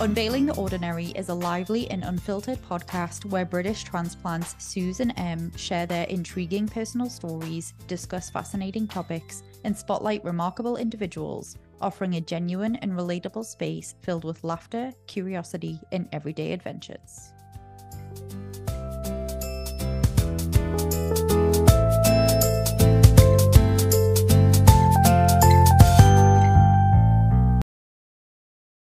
Unveiling the Ordinary is a lively and unfiltered podcast where British transplants Susan and Em share their intriguing personal stories, discuss fascinating topics, and spotlight remarkable individuals, offering a genuine and relatable space filled with laughter, curiosity, and everyday adventures.